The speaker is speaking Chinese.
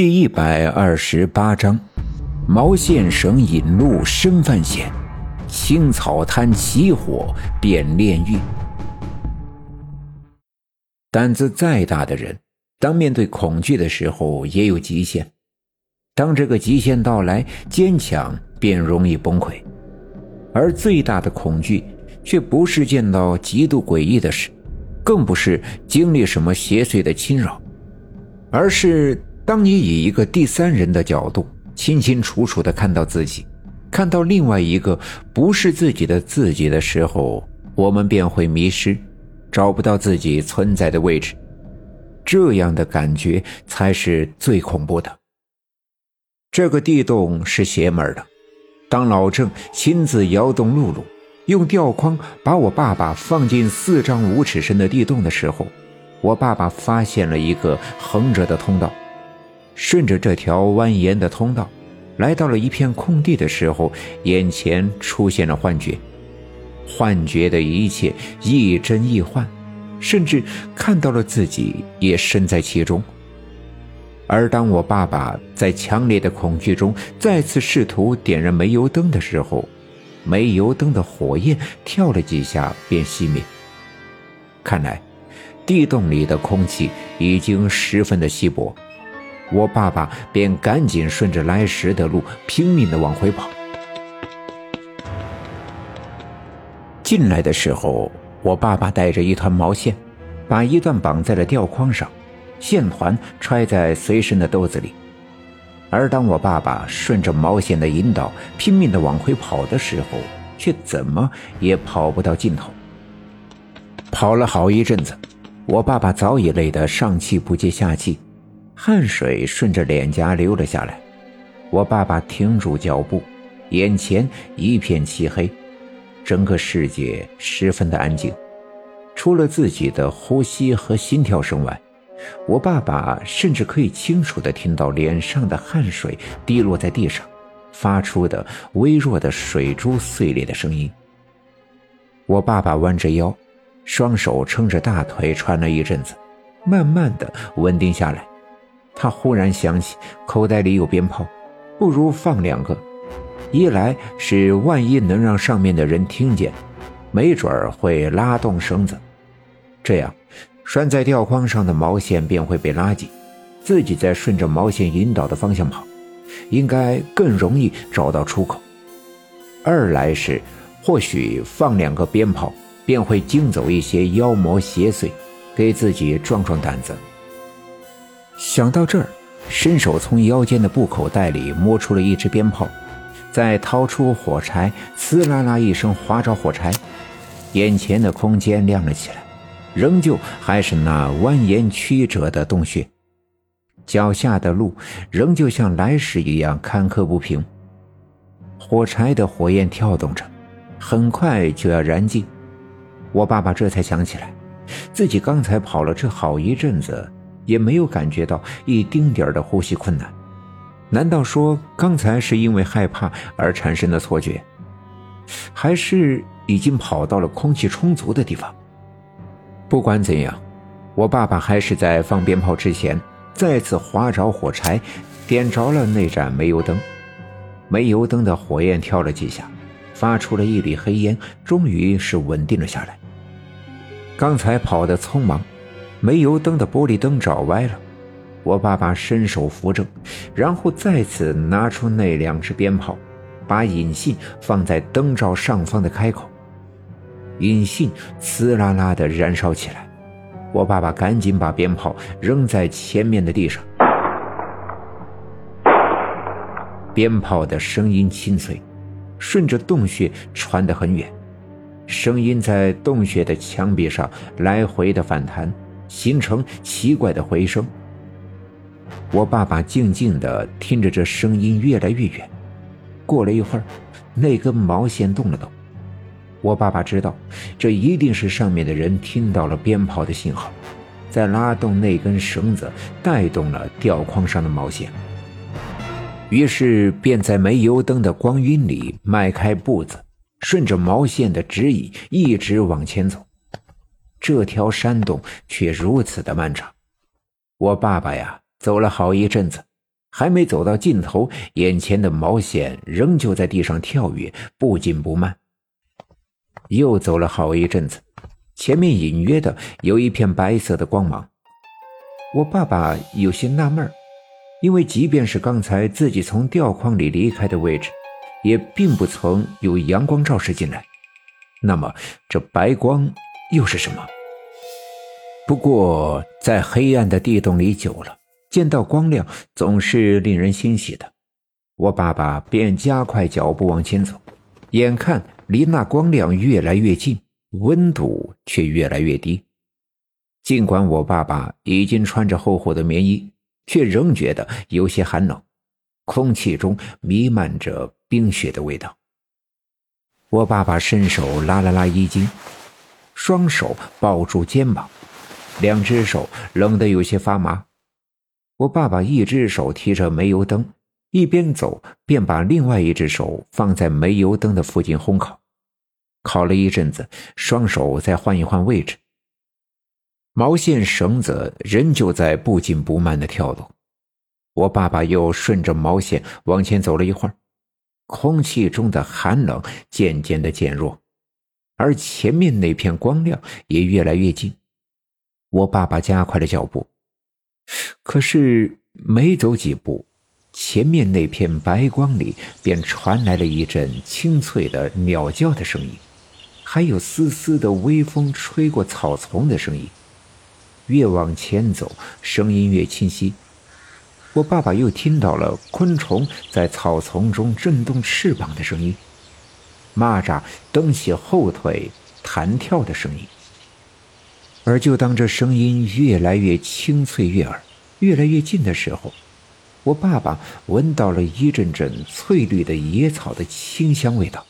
第一百二十八章：毛线绳引路生犯险，青草滩起火变炼狱。胆子再大的人，当面对恐惧的时候也有极限。当这个极限到来，坚强便容易崩溃。而最大的恐惧，却不是见到极度诡异的事，更不是经历什么邪祟的侵扰，而是。当你以一个第三人的角度，清清楚楚地看到自己，看到另外一个不是自己的自己的时候，我们便会迷失，找不到自己存在的位置。这样的感觉才是最恐怖的。这个地洞是邪门的。当老郑亲自摇动露露，用吊筐把我爸爸放进四丈五尺深的地洞的时候，我爸爸发现了一个横着的通道。顺着这条蜿蜒的通道，来到了一片空地的时候，眼前出现了幻觉。幻觉的一切亦真亦幻，甚至看到了自己也身在其中。而当我爸爸在强烈的恐惧中再次试图点燃煤油灯的时候，煤油灯的火焰跳了几下便熄灭。看来，地洞里的空气已经十分的稀薄。我爸爸便赶紧顺着来时的路拼命地往回跑。进来的时候，我爸爸带着一团毛线，把一段绑在了吊筐上，线团揣在随身的兜子里。而当我爸爸顺着毛线的引导拼命地往回跑的时候，却怎么也跑不到尽头。跑了好一阵子，我爸爸早已累得上气不接下气。汗水顺着脸颊流了下来，我爸爸停住脚步，眼前一片漆黑，整个世界十分的安静，除了自己的呼吸和心跳声外，我爸爸甚至可以清楚地听到脸上的汗水滴落在地上，发出的微弱的水珠碎裂的声音。我爸爸弯着腰，双手撑着大腿喘了一阵子，慢慢的稳定下来。他忽然想起口袋里有鞭炮，不如放两个。一来是万一能让上面的人听见，没准儿会拉动绳子，这样拴在吊筐上的毛线便会被拉紧，自己再顺着毛线引导的方向跑，应该更容易找到出口。二来是或许放两个鞭炮，便会惊走一些妖魔邪祟，给自己壮壮胆子。想到这儿，伸手从腰间的布口袋里摸出了一支鞭炮，再掏出火柴，呲啦啦一声划着火柴，眼前的空间亮了起来，仍旧还是那蜿蜒曲折的洞穴，脚下的路仍旧像来时一样坎坷不平。火柴的火焰跳动着，很快就要燃尽。我爸爸这才想起来，自己刚才跑了这好一阵子。也没有感觉到一丁点的呼吸困难，难道说刚才是因为害怕而产生的错觉，还是已经跑到了空气充足的地方？不管怎样，我爸爸还是在放鞭炮之前再次划着火柴，点着了那盏煤油灯。煤油灯的火焰跳了几下，发出了一缕黑烟，终于是稳定了下来。刚才跑得匆忙。煤油灯的玻璃灯找歪了，我爸爸伸手扶正，然后再次拿出那两只鞭炮，把引信放在灯罩上方的开口，引信呲啦啦的燃烧起来。我爸爸赶紧把鞭炮扔在前面的地上，鞭炮的声音清脆，顺着洞穴传得很远，声音在洞穴的墙壁上来回的反弹。形成奇怪的回声。我爸爸静静地听着这声音越来越远。过了一会儿，那根毛线动了动。我爸爸知道，这一定是上面的人听到了鞭炮的信号，在拉动那根绳子，带动了吊筐上的毛线。于是便在煤油灯的光晕里迈开步子，顺着毛线的指引一直往前走。这条山洞却如此的漫长，我爸爸呀，走了好一阵子，还没走到尽头，眼前的毛线仍旧在地上跳跃，不紧不慢。又走了好一阵子，前面隐约的有一片白色的光芒。我爸爸有些纳闷因为即便是刚才自己从吊筐里离开的位置，也并不曾有阳光照射进来。那么这白光又是什么？不过在黑暗的地洞里久了。见到光亮总是令人欣喜的，我爸爸便加快脚步往前走，眼看离那光亮越来越近，温度却越来越低。尽管我爸爸已经穿着厚厚的棉衣，却仍觉得有些寒冷，空气中弥漫着冰雪的味道。我爸爸伸手拉了拉衣襟，双手抱住肩膀，两只手冷得有些发麻。我爸爸一只手提着煤油灯，一边走便把另外一只手放在煤油灯的附近烘烤，烤了一阵子，双手再换一换位置。毛线绳子仍旧在不紧不慢的跳动。我爸爸又顺着毛线往前走了一会儿，空气中的寒冷渐渐的减弱，而前面那片光亮也越来越近。我爸爸加快了脚步。可是没走几步，前面那片白光里便传来了一阵清脆的鸟叫的声音，还有丝丝的微风吹过草丛的声音。越往前走，声音越清晰。我爸爸又听到了昆虫在草丛中震动翅膀的声音，蚂蚱蹬起后腿弹跳的声音。而就当这声音越来越清脆悦耳，越来越近的时候，我爸爸闻到了一阵阵翠绿的野草的清香味道。